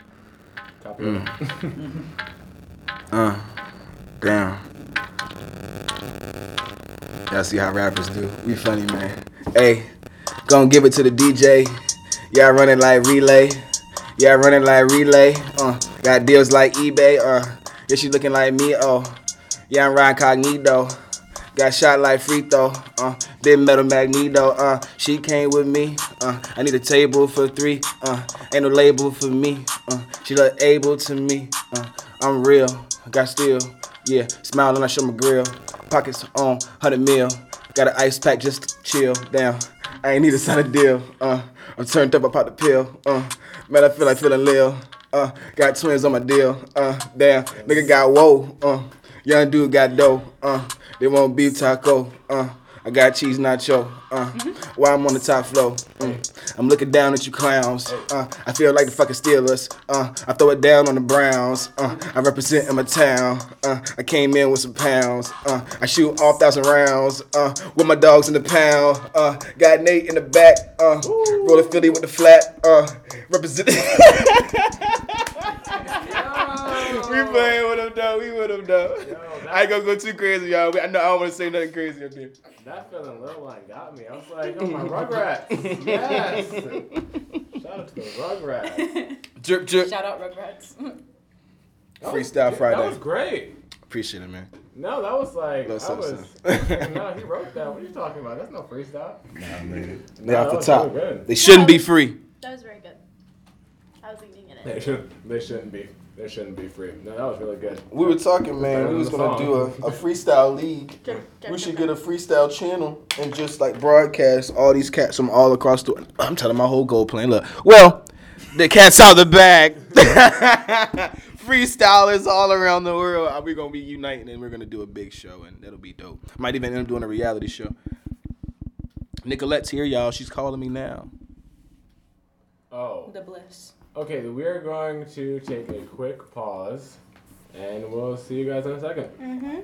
Copy Mm. Uh, damn. Y'all see how rappers do. We funny, man. Hey, gonna give it to the DJ. Y'all running like relay. Y'all running like relay. Uh, got deals like eBay. Uh, yeah, she looking like me. Oh, yeah, I'm riding cognito. Got shot like free throw. Uh, big metal magneto. Uh, she came with me. Uh, I need a table for three. Uh, ain't no label for me. Uh, she look able to me. Uh, I'm real. Got steel. Yeah, when I show my grill. Pockets on 100 mil. Got an ice pack just to chill. Damn, I ain't need a sign of deal. Uh, I'm turned up about the pill. Uh, man, I feel like feeling lil. Uh, got twins on my deal. Uh, damn, nigga got whoa. Uh, young dude got dough. Uh, they want beef taco. Uh, I got cheese nacho. Uh, while I'm on the top floor, mm, I'm looking down at you clowns. Uh, I feel like the fucking Steelers. Uh, I throw it down on the Browns. Uh, I represent in my town. Uh, I came in with some pounds. Uh, I shoot all thousand rounds. Uh, with my dogs in the pound. Uh, got Nate in the back. Uh, roll a Philly with the flat. Uh, represent. we playing with them though. We with them though. I ain't gonna go too crazy, y'all. I know I don't want to say nothing crazy up there. That feeling little line got me. I was like, oh my Rugrats. Yes. Shout out to the Rugrats. Drip, drip. Shout out Rugrats. That was- Freestyle Friday. That was great. Appreciate it, man. No, that was like No that was. substance. no, he wrote that. What are you talking about? That's no freestyle. Nah, man. No, They off the top. really. They shouldn't be free. That was very good. I was eating it. They should. They shouldn't be. They shouldn't be free. No, that was really good. We were talking, man. We was gonna song. do a, a freestyle league. Jeff- Jeff We should get a freestyle channel and just like broadcast all these cats from all across the. I'm telling my whole goal plan. Look, well, the cat's out of the bag. Freestylers all around the world. Uh, We're gonna be uniting and we're gonna do a big show and that'll be dope. Might even end up doing a reality show. Nicolette's here, y'all. She's calling me now. Oh. The bliss. Okay, we are going to take a quick pause, and we'll see you guys in a second. Mhm.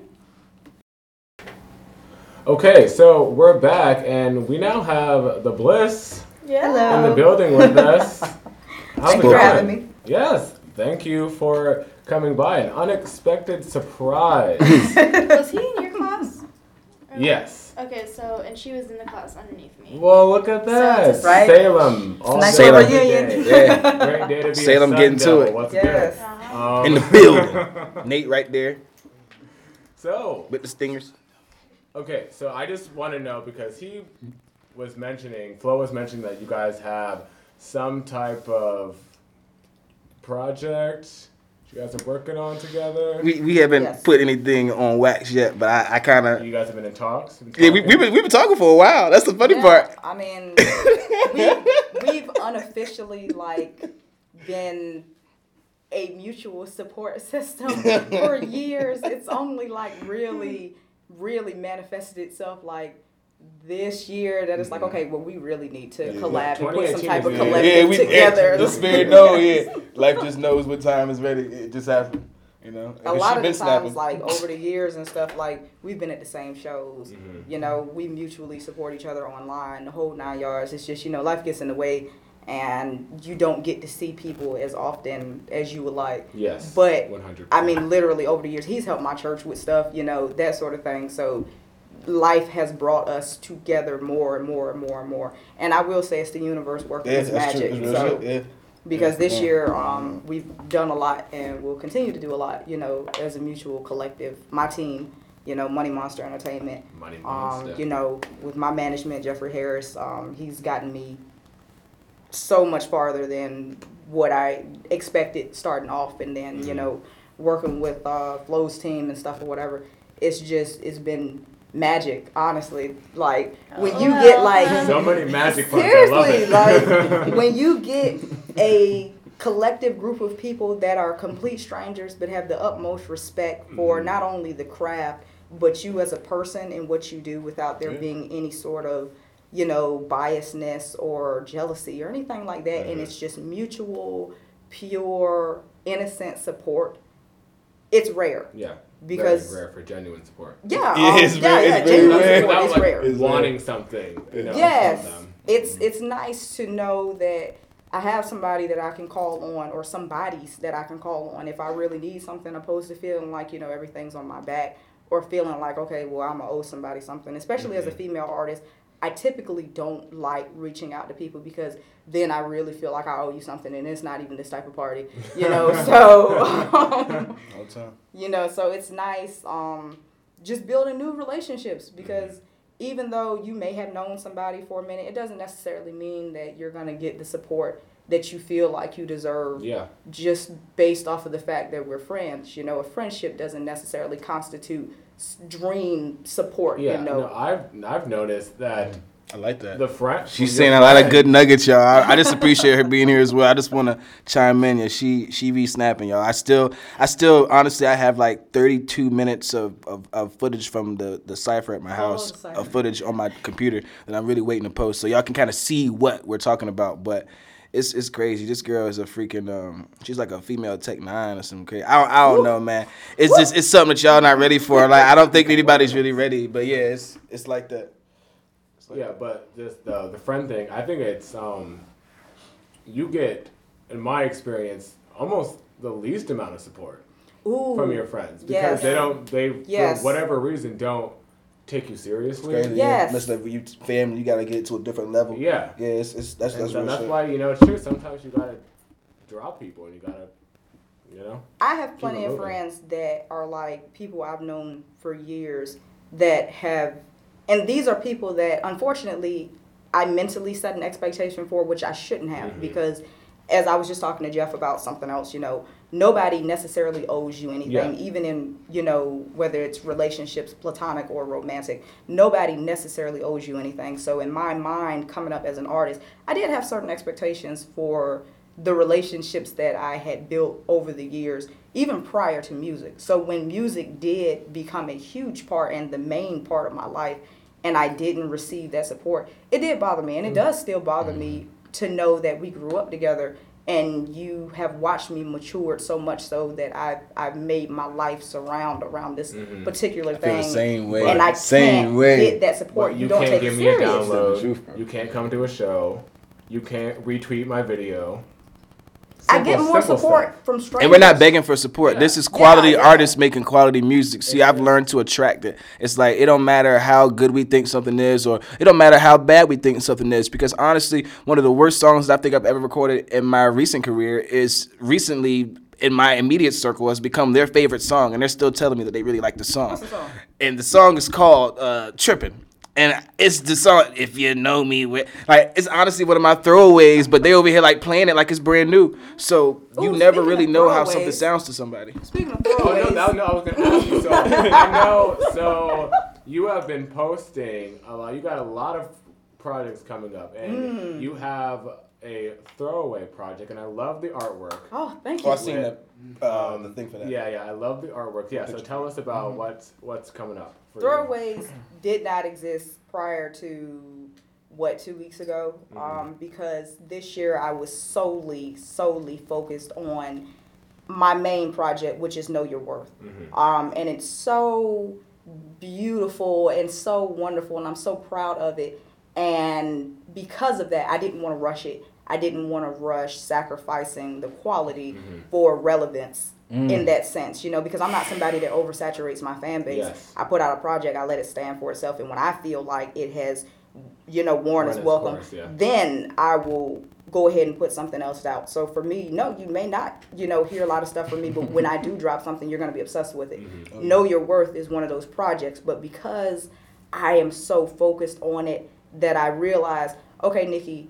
Okay, so we're back, and we now have the Bliss Yeah. in the building with us. How's Thank it you for having me. Yes, thank you for coming by. An unexpected surprise. Was he in your class? Or- yes. Okay, so and she was in the class underneath me. Well, look at that. it's- Right? Salem. all nice day, little day. Yeah. Great day to be Salem getting Sun to it. What's Yes. good? Uh-huh. Um, In the building. Nate right there so, with the stingers. Okay, so I just want to know because he was mentioning, Flo was mentioning that you guys have some type of project you guys are working on together. We, we haven't Yes. put anything on wax yet, but I, I kind of you guys have been in talks. Been yeah we, we've been, we've been talking for a while. That's the funny Yeah, part. I mean, we've, we've unofficially like been a mutual support system for years. It's only like really, really manifested itself like this year that it's like, okay, well, we really need to Yeah. collab and put some type of is the year. collective together. the spirit knows, yeah. Life just knows what time is ready. It just happened, you know. a lot of the times, snapping. like over the years and stuff, like we've been at the same shows. Mhm. You know, we mutually support each other online, the whole nine yards. It's just you know, life gets in the way, and you don't get to see people as often as you would like. Yes. But 100. I mean, literally over the years, he's helped my church with stuff, you know, that sort of thing. So life has brought us together more and more and more and more. And I will say it's the universe working yeah, its that's true. magic. It's So shit, yeah. because this year um, we've done a lot and we'll continue to do a lot you know as a mutual collective my team you know money monster entertainment Money um, Monster. you know with my management jeffrey harris um, he's gotten me so much farther than what i expected starting off and then you Mhm. know working with uh, flo's team and stuff or whatever it's just it's been magic honestly like when you Oh, get like so many magic puns. I love Seriously, it. like when you get a collective group of people that are complete strangers but have the utmost respect for Mhm. not only the craft but you as a person and what you do without there Yeah. being any sort of you know biasness or jealousy or anything like that and Mhm. it's just mutual pure innocent support it's rare yeah. Because very rare for genuine support. yeah Yeah, um, it's yeah, very- yeah, it's genuine rare. support Without is like rare It's wanting something. You know, yes from them. it's it's nice to know that i have somebody that i can call on or somebody's that i can call on if i really need something opposed to feeling like you know everything's on my back or feeling like okay well i'm gonna owe somebody something especially as a Mhm. female artist i typically don't like reaching out to people because then i really feel like i owe you something and it's not even this type of party you know so All time. you know so it's nice um just building new relationships because even though you may have known somebody for a minute it doesn't necessarily mean that you're going to get the support that you feel like you deserve Yeah. just based off of the fact that we're friends you know a friendship doesn't necessarily constitute dream support Yeah. you know No, I've I've noticed that I like that. the front. She's saying a lot of good nuggets, y'all. I, I just appreciate her being here as well. I just want to chime in. Yeah, she she be snapping, y'all. I still I still honestly I have like 32 minutes of, of, of footage from the the cipher at my oh, house, the cipher. of footage on my computer that I'm really waiting to post, so y'all can kind of see what we're talking about. But it's it's crazy. This girl is a freaking um. She's like a female Tech N9ne or something crazy. I don't, I don't know, man. It's just it's something that y'all not ready for. Like I don't think anybody's really ready. But yeah, it's it's like that. It's like Yeah, but just the the friend thing, I think it's um, you get, in my experience, almost the least amount of support Ooh, from your friends because yes. they don't they Yes. for whatever reason don't take you seriously. crazy. Yes. Yeah. Much like you family, you gotta get to a different level. Yeah. Yeah, it's, it's that's And that's so that's shit. why you know it's true. Sometimes you gotta drop people and you gotta, you know. I have plenty of moving. friends that are like people I've known for years that have, and these are people that unfortunately I mentally set an expectation for, which I shouldn't have Mhm. because as I was just talking to Jeff about something else, you know, nobody necessarily owes you anything, Yeah. even in, you know, whether it's relationships, platonic or romantic, nobody necessarily owes you anything. So in my mind, coming up as an artist, I did have certain expectations for the relationships that I had built over the years, even prior to music. So when music did become a huge part and the main part of my life, and I didn't receive that support, it did bother me, and it mm. does still bother me mm-hmm. to know that we grew up together and you have watched me matured so much so that I've, I've made my life surround around this mm-hmm. particular feel the thing. same way. And I Same can't way. get that support. But you, you don't can't take give it me a download. You can't come to a show. You can't retweet my video. I get more support stuff. from strangers. And we're not begging for support. Yeah. This is quality Yeah, yeah. artists making quality music. See, I've learned to attract it. It's like it don't matter how good we think something is, or it don't matter how bad we think something is. Because honestly, one of the worst songs that I think I've ever recorded in my recent career is recently in my immediate circle has become their favorite song, and they're still telling me that they really like the song. What's the song? And the song is called uh, "Trippin'." And it's the song, if you know me, with like it's honestly one of my throwaways, but they over here like playing it like it's brand new. So you Ooh, never really know how something sounds to somebody. Speaking of Oh throwaways, no, that, no, I was gonna ask you. So I know. So you have been posting a lot. You got a lot of projects coming up, and Mm. you have a throwaway project, and I love the artwork. oh, thank you. Oh, I seen the uh, the thing for that. Yeah, yeah, I love the artwork. Yeah, so tell us Mm-hmm. about what's what's coming up. For you. Throwaways did not exist prior to what two weeks ago, um, because this year I was solely solely focused on my main project, which is Know Your Worth, um, and it's so beautiful and so wonderful, and I'm so proud of it. And because of that, I didn't want to rush it. I didn't want to rush sacrificing the quality for relevance in that sense, you know, because I'm not somebody that oversaturates my fan base. Yes. I put out a project, I let it stand for itself, and when I feel like it has, you know, worn its welcome, course, yeah. then I will go ahead and put something else out. So for me, no, you may not, you know, hear a lot of stuff from me, but when I do drop something, you're going to be obsessed with it. Mm-hmm. Know Your Worth is one of those projects, but because I am so focused on it that I realize, okay, Nikki,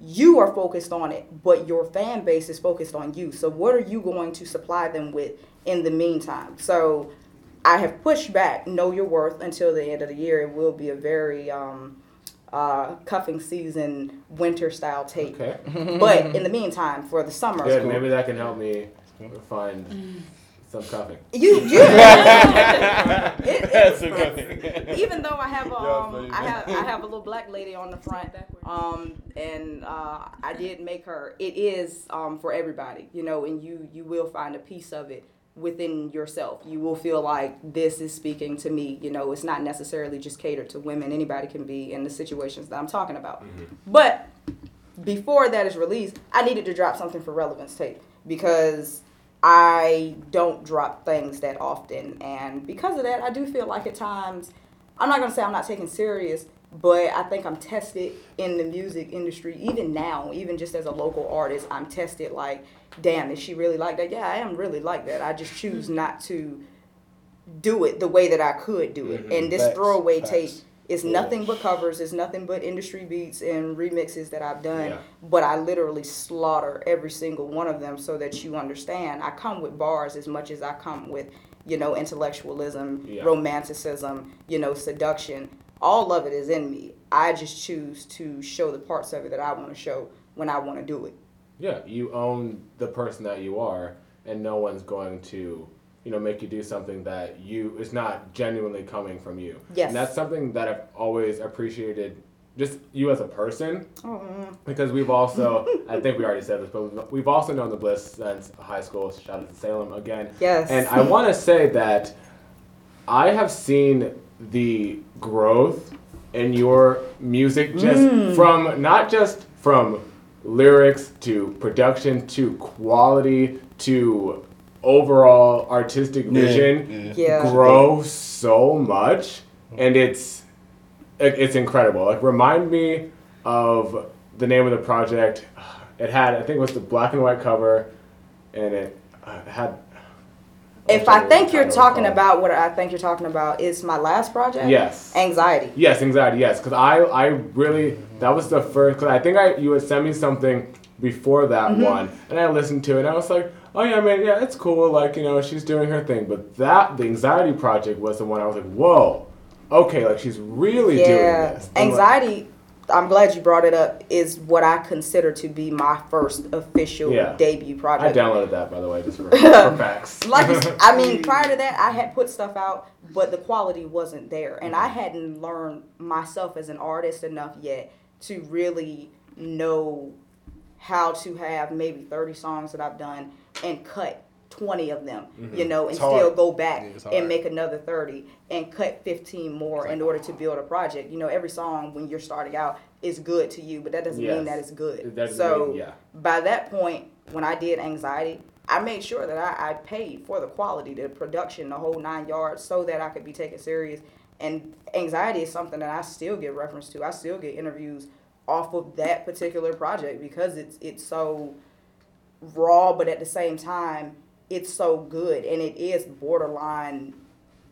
you are focused on it, but your fan base is focused on you. So what are you going to supply them with in the meantime? So I have pushed back Know Your Worth until the end of the year. It will be a very um, uh, cuffing season winter style tape. Okay. But in the meantime, for the summer, Good. Maybe that can help me find some cuffing. you you. it, That's it, a even though I have a, um, I have I have a little black lady on the front, um, and uh, I did make her. It is um, for everybody, you know, and you you will find a piece of it within yourself. You will feel like this is speaking to me. You know, it's not necessarily just catered to women. Anybody can be in the situations that I'm talking about. But before that is released, I needed to drop something for relevance tape because I don't drop things that often, and because of that, I do feel like at times I'm not gonna say I'm not taken serious, but I think I'm tested in the music industry even now, even just as a local artist, I'm tested like, damn, is she really like that? Yeah, I am really like that. I just choose not to do it the way that I could do it. Mm-hmm. And this Facts, throwaway facts. tape is nothing but covers, it's nothing but industry beats and remixes that I've done. Yeah. But I literally slaughter every single one of them so that you understand. I come with bars as much as I come with, you know, intellectualism, Yeah. romanticism, you know, seduction. All of it is in me. I just choose to show the parts of it that I want to show when I want to do it. Yeah, you own the person that you are, and no one's going to, you know, make you do something that you is not genuinely coming from you. Yes. And that's something that I've always appreciated, just you as a person, Oh, because we've also, I think we already said this, but we've- we've also known the Bliss since high school. Shout out to Salem again. Yes. And I want to say that I have seen the growth in your music just Mm. from not just from lyrics to production to quality to overall artistic vision Yeah. grow so much and it's it's incredible like remind me of the name of the project it had i think it was the black and white cover and it uh, had If I think you're talking about what I think you're talking about is my last project. Yes. Anxiety. Yes, anxiety. Yes, because I I really that was the first because I think I you had sent me something before that Mm-hmm. one, and I listened to it, and I was like, oh yeah, man, yeah, it's cool. Like you know, she's doing her thing. But that the Anxiety Project was the one I was like, whoa, okay, like she's really doing this. Like, anxiety. I'm glad you brought it up. Is what I consider to be my first official Yeah. debut project. I downloaded that by the way, just for, for facts. like I mean, prior to that, I had put stuff out, but the quality wasn't there, and Mm-hmm. I hadn't learned myself as an artist enough yet to really know how to have maybe 30 songs that I've done and cut 20 of them, Mm-hmm. you know, and It's still hard. go back Yeah, and make another 30 and cut 15 more in order to build a project. You know, every song when you're starting out is good to you, but that doesn't Yes. mean that it's good. So mean- yeah. by that point, when I did anxiety, I made sure that I, I paid for the quality, the production, the whole nine yards, so that I could be taken serious. And anxiety is something that I still get reference to. I still get interviews off of that particular project because it's it's so raw, but at the same time, it's so good and it is borderline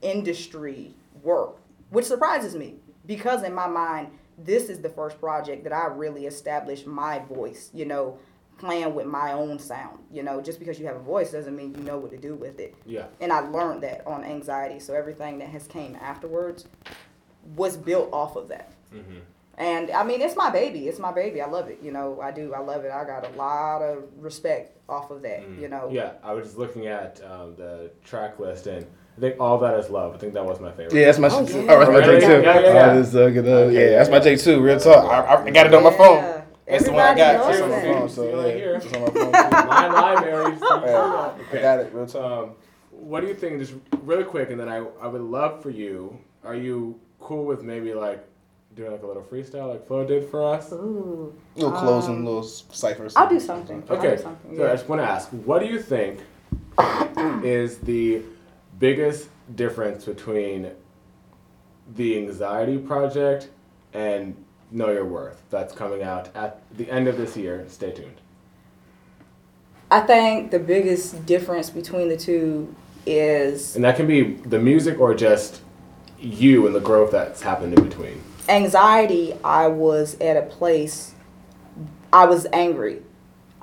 industry work, which surprises me because in my mind, this is the first project that I really established my voice, you know, playing with my own sound. You know, just because you have a voice doesn't mean you know what to do with it. Yeah. And I learned that on anxiety. So everything that has came afterwards was built off of that. Mm-hmm. And I mean, it's my baby. It's my baby. I love it. You know, I do. I love it. I got a lot of respect off of that. You know. Mm. Yeah, I was just looking at um, the track list, and I think All That Is Love. I think that was my favorite. Yeah, that's my Oh, yeah. Oh, that's my Really? J too. Yeah, yeah, yeah. Oh, this, uh, good, uh, Okay, yeah, that's my yeah. J two. Real talk. I, I got it on my Yeah. phone. That's the one I got. knows It's on my phone, so See, like yeah, here. it's on my phone. too. Line, line, Mary. See, Yeah, okay. I got it. Real talk. Um, what do you think? Just really quick, and then I, I would love for you. Are you cool with maybe like doing like a little freestyle like Flo did for us? Ooh. little closing, um, little ciphers. I'll do something. I'll Okay, do something. so I just want to ask, what do you think is the biggest difference between the Anxiety Project and Know Your Worth that's coming out at the end of this year? Stay tuned. I think the biggest difference between the two is And that can be the music or just you and the growth that's happened in between. Anxiety. I was at a place, I was angry.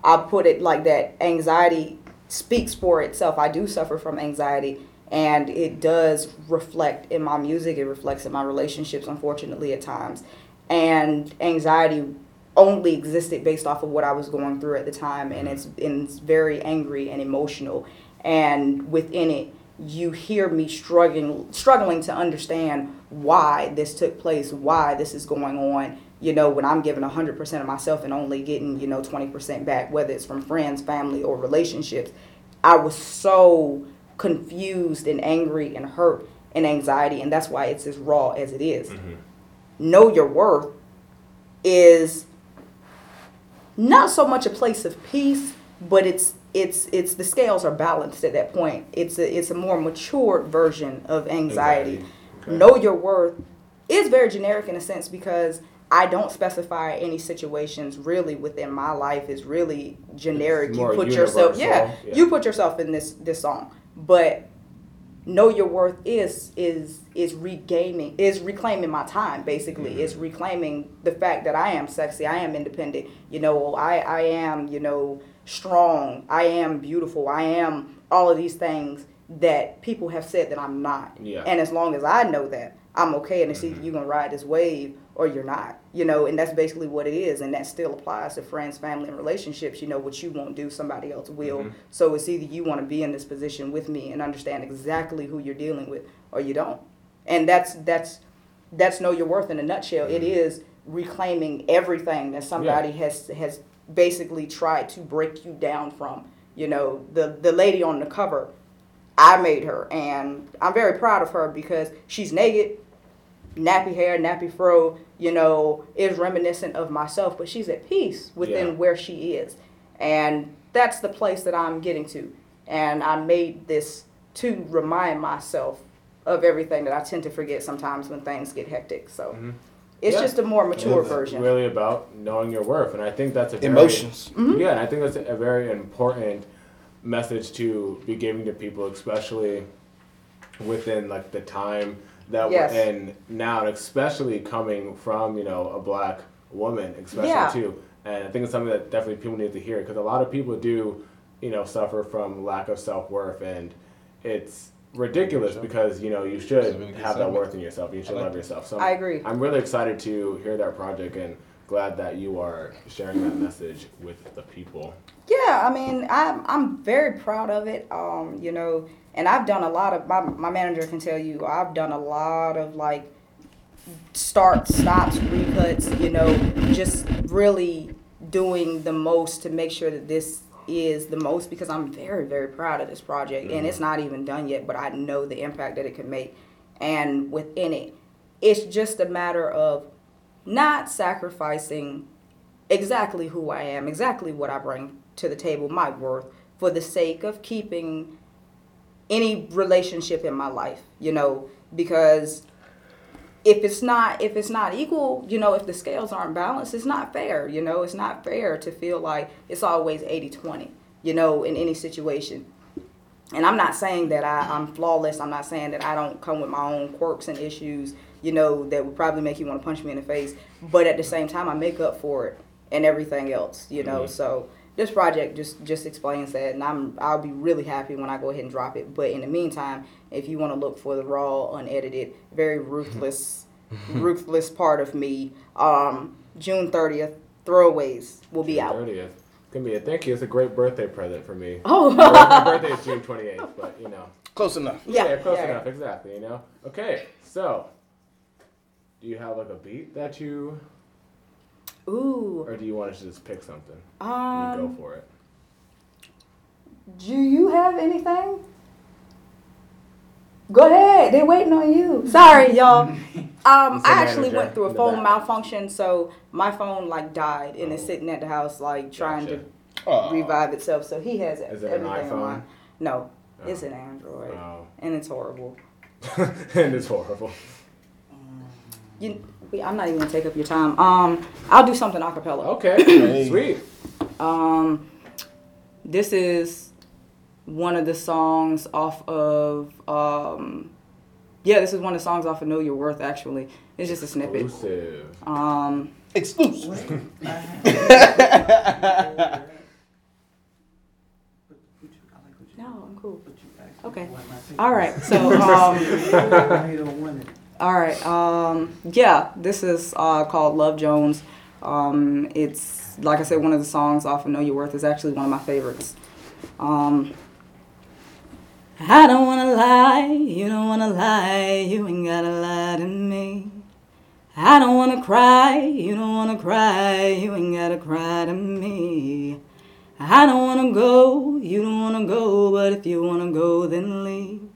I put it like that. Anxiety speaks for itself. I do suffer from anxiety, and it does reflect in my music. It reflects in my relationships, unfortunately, at times. And anxiety only existed based off of what I was going through at the time, and it's, and it's very angry and emotional. And within it, you hear me struggling struggling to understand why this took place, why this is going on. You know, when I'm giving 100% of myself and only getting, you know, 20% back, whether it's from friends, family, or relationships. I was so confused and angry and hurt and anxiety, and that's why it's as raw as it is. Mm-hmm. Know your worth is not so much a place of peace, but it's it's it's the scales are balanced at that point. It's a it's a more matured version of anxiety. Anxiety, okay. Know your worth is very generic in a sense because I don't specify any situations really within my life is really generic. You put yourself yeah, yeah. you put yourself in this this song. But know your worth is is is regaining is reclaiming my time basically Mm-hmm. it's reclaiming the fact that i am sexy i am independent you know i i am you know strong. I am beautiful. I am all of these things that people have said that i'm not. Yeah. and as long as i know that i'm okay and it's either mm-hmm. you're gonna ride this wave or you're not you know and that's basically what it is and that still applies to friends family and relationships. You know what you won't do somebody else will. Mm-hmm. So it's either you want to be in this position with me and understand exactly who you're dealing with or you don't. And that's that's that's know your worth in a nutshell. It mm-hmm. is reclaiming everything that somebody has has basically tried to break you down from you know the the lady on the cover i made her and i'm very proud of her because she's naked nappy hair, nappy fro, you know, is reminiscent of myself, but she's at peace within Yeah. where she is. And that's the place that I'm getting to. And I made this to remind myself of everything that I tend to forget sometimes when things get hectic. So mm-hmm. It's Yeah. just a more mature version. It's version. really about knowing your worth, and I think that's a very, Emotions. Mm-hmm. Yeah, and I think that's a very important message to be giving to people, especially within like the time that Yes. we're in now, and especially coming from you know a black woman, especially Yeah. too. and I think it's something that definitely people need to hear because a lot of people do, you know, suffer from lack of self worth, and it's ridiculous because you know you should It's a really good have that worth in yourself. You should like love yourself. So I agree. I'm really excited to hear that project and glad that you are sharing that message with the people. Yeah, I mean, I'm I'm very proud of it. Um, you know, and I've done a lot of my my manager can tell you I've done a lot of like starts, stops, recuts. You know, just really doing the most to make sure that this is the most because I'm very very proud of this project and it's mm-hmm. not even done yet, but I know the impact that it can make. And within it, it's just a matter of not sacrificing exactly who I am, exactly what I bring to the table, my worth, for the sake of keeping any relationship in my life, you know, because if it's not if it's not equal, you know, if the scales aren't balanced, it's not fair, you know, it's not fair to feel like it's always 80-20, you know, in any situation. And I'm not saying that I, I'm flawless. I'm not saying that I don't come with my own quirks and issues, you know, that would probably make you want to punch me in the face. But at the same time, I make up for it and everything else, you know. Mhm. So this project just just explains that, and I'm I'll be really happy when I go ahead and drop it. But in the meantime, if you want to look for the raw, unedited, very ruthless, ruthless part of me, um, June 30th, throwaways will be out. 30th. Gonna be a thank you. It's a great birthday present for me. Oh, my birthday is June 28th, but you know. Close enough. Yeah, close yeah. enough. Exactly. You know. Okay, so do you have like a beat that you, ooh. or do you want us to just pick something? you go Um, for it. do you have anything? Go ahead. They're waiting on you. Sorry, y'all. Um, I actually went through a phone malfunction, so my phone like died and it's Oh. sitting at the house like trying Gotcha. to Aw. revive itself. So he has Is it an everything iPhone? on. No, Oh. it's an Android, Oh. and it's horrible. and it's horrible. You, we- I'm not even gonna take up your time. Um, I'll do something a cappella. Okay, sweet. Um, this is one of the songs off of um, yeah, this is one of the songs off of Know Your Worth. Actually, it's just a snippet. Exclusive. Um, Exclusive. no, I'm cool. Okay. All right. So um, all right. Um, yeah, this is uh, called Love Jones. Um, it's like I said, one of the songs off of Know Your Worth is actually one of my favorites. Um, I don't wanna lie, you don't wanna lie, you ain't gotta lie to me. I don't wanna cry, you don't wanna cry, you ain't gotta cry to me. I don't wanna go, you don't wanna go, but if you wanna go, then leave.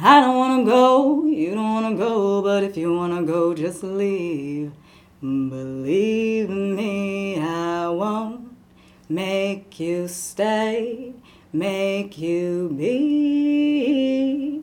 I don't wanna go, you don't wanna go, but if you wanna go, just leave. Believe me, I won't make you stay, make you be.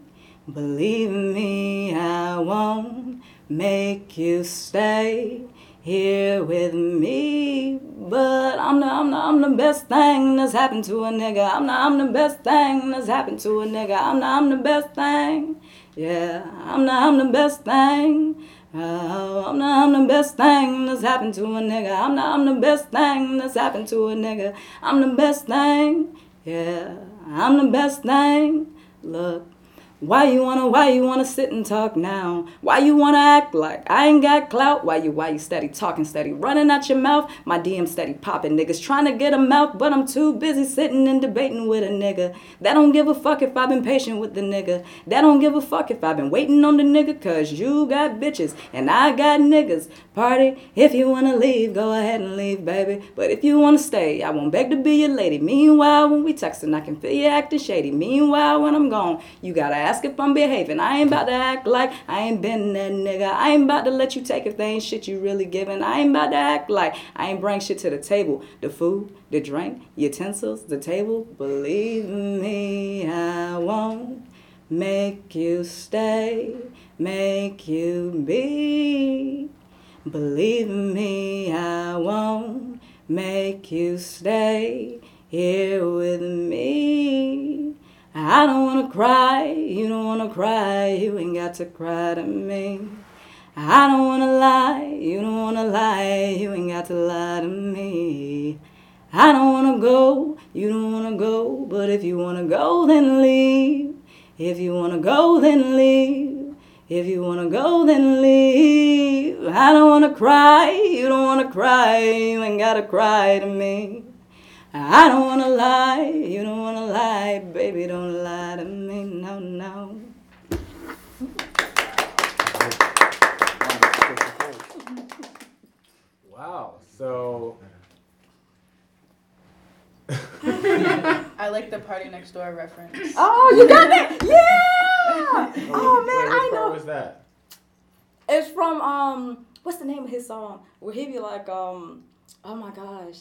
Believe me, I won't make you stay here with me. But I'm the, I'm the, I'm the best thing that's happened to a nigga. I'm the, I'm the best thing that's happened to a nigga. I'm the, I'm the best thing. Yeah, I'm the, I'm the best thing. Oh, I'm the, I'm the best thing that's happened to a nigga. I'm the, I'm the best thing that's happened to a nigga. I'm the best thing. Yeah, I'm the best thing. Look. Why you wanna, why you wanna sit and talk now? Why you wanna act like I ain't got clout? Why you, why you steady talking, steady running out your mouth? My DM steady popping, niggas trying to get a mouth, but I'm too busy sitting and debating with a nigga. That don't give a fuck if I've been patient with the nigga. That don't give a fuck if I've been waiting on the nigga, cause you got bitches and I got niggas. Party, if you wanna leave, go ahead and leave, baby. But if you wanna stay, I won't beg to be your lady. Meanwhile, when we texting, I can feel you acting shady. Meanwhile, when I'm gone, you gotta ask if I'm behaving. I ain't about to act like I ain't been that nigga. I ain't about to let you take if they ain't shit you really giving. I ain't about to act like I ain't bring shit to the table. The food, the drink, utensils, the table. Believe me, I won't make you stay, make you be. Believe me, I won't make you stay here with me. I don't wanna cry, you don't wanna cry, you ain't got to cry to me. I don't wanna lie, you don't wanna lie, you ain't got to lie to me. I don't wanna go, you don't wanna go, but if you wanna go, then leave. If you wanna go, then leave. If you wanna go, then leave. I don't wanna cry, you don't wanna cry, you ain't gotta cry to me. I don't wanna lie, you don't wanna lie, baby, don't lie to me, no, no. Wow. So I like the PartyNextDoor reference. Oh, you got that? Yeah! Oh Wait, man, which I part know. was that? It's from um, what's the name of his song? Where he be like um, oh my gosh,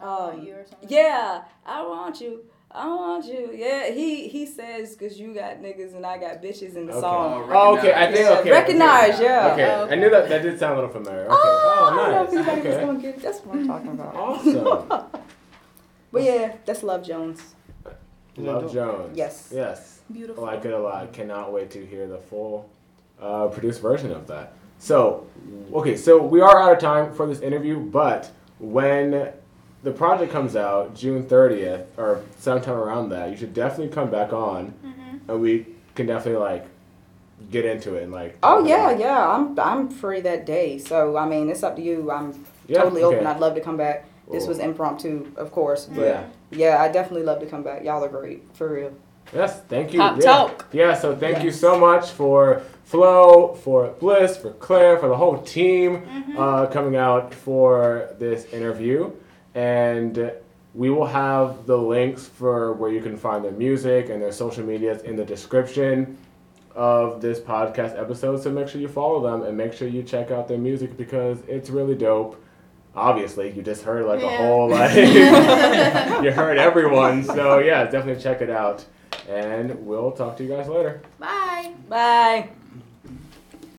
um, you or something? yeah, I want you, I want you. Yeah, he he says because you got niggas and I got bitches in the Okay. song. Oh, okay. I think Yeah, okay. recognize, okay. yeah. Okay. Okay. I knew that that did sound a little familiar. Okay. Oh, I don't know Oh, if anybody was Okay. gonna get it. That's what I'm talking about. Awesome. But yeah, that's Love Jones. Love Jones. Yes. Yes. Beautiful. I like it a lot. Cannot wait to hear the full uh, produced version of that. So, okay, so we are out of time for this interview, but when the project comes out, June 30th, or sometime around that, you should definitely come back on and we can definitely, like, get into it and, like. Oh yeah, about it. yeah. I'm I'm free that day. So I mean, it's up to you. I'm Yeah, totally okay. open. I'd love to come back. This was impromptu, of course, but Yeah. yeah. I definitely love to come back. Y'all are great, for real. Yes, thank you. Pop yeah. talk. Yeah, so thank you so much for Flo, for Bliss, for Claire, for the whole team Mm-hmm. uh, coming out for this interview. And we will have the links for where you can find their music and their social medias in the description of this podcast episode. So make sure you follow them and make sure you check out their music because it's really dope. Obviously, you just heard like a whole like you heard everyone. So yeah, definitely check it out. And we'll talk to you guys later. Bye. Bye.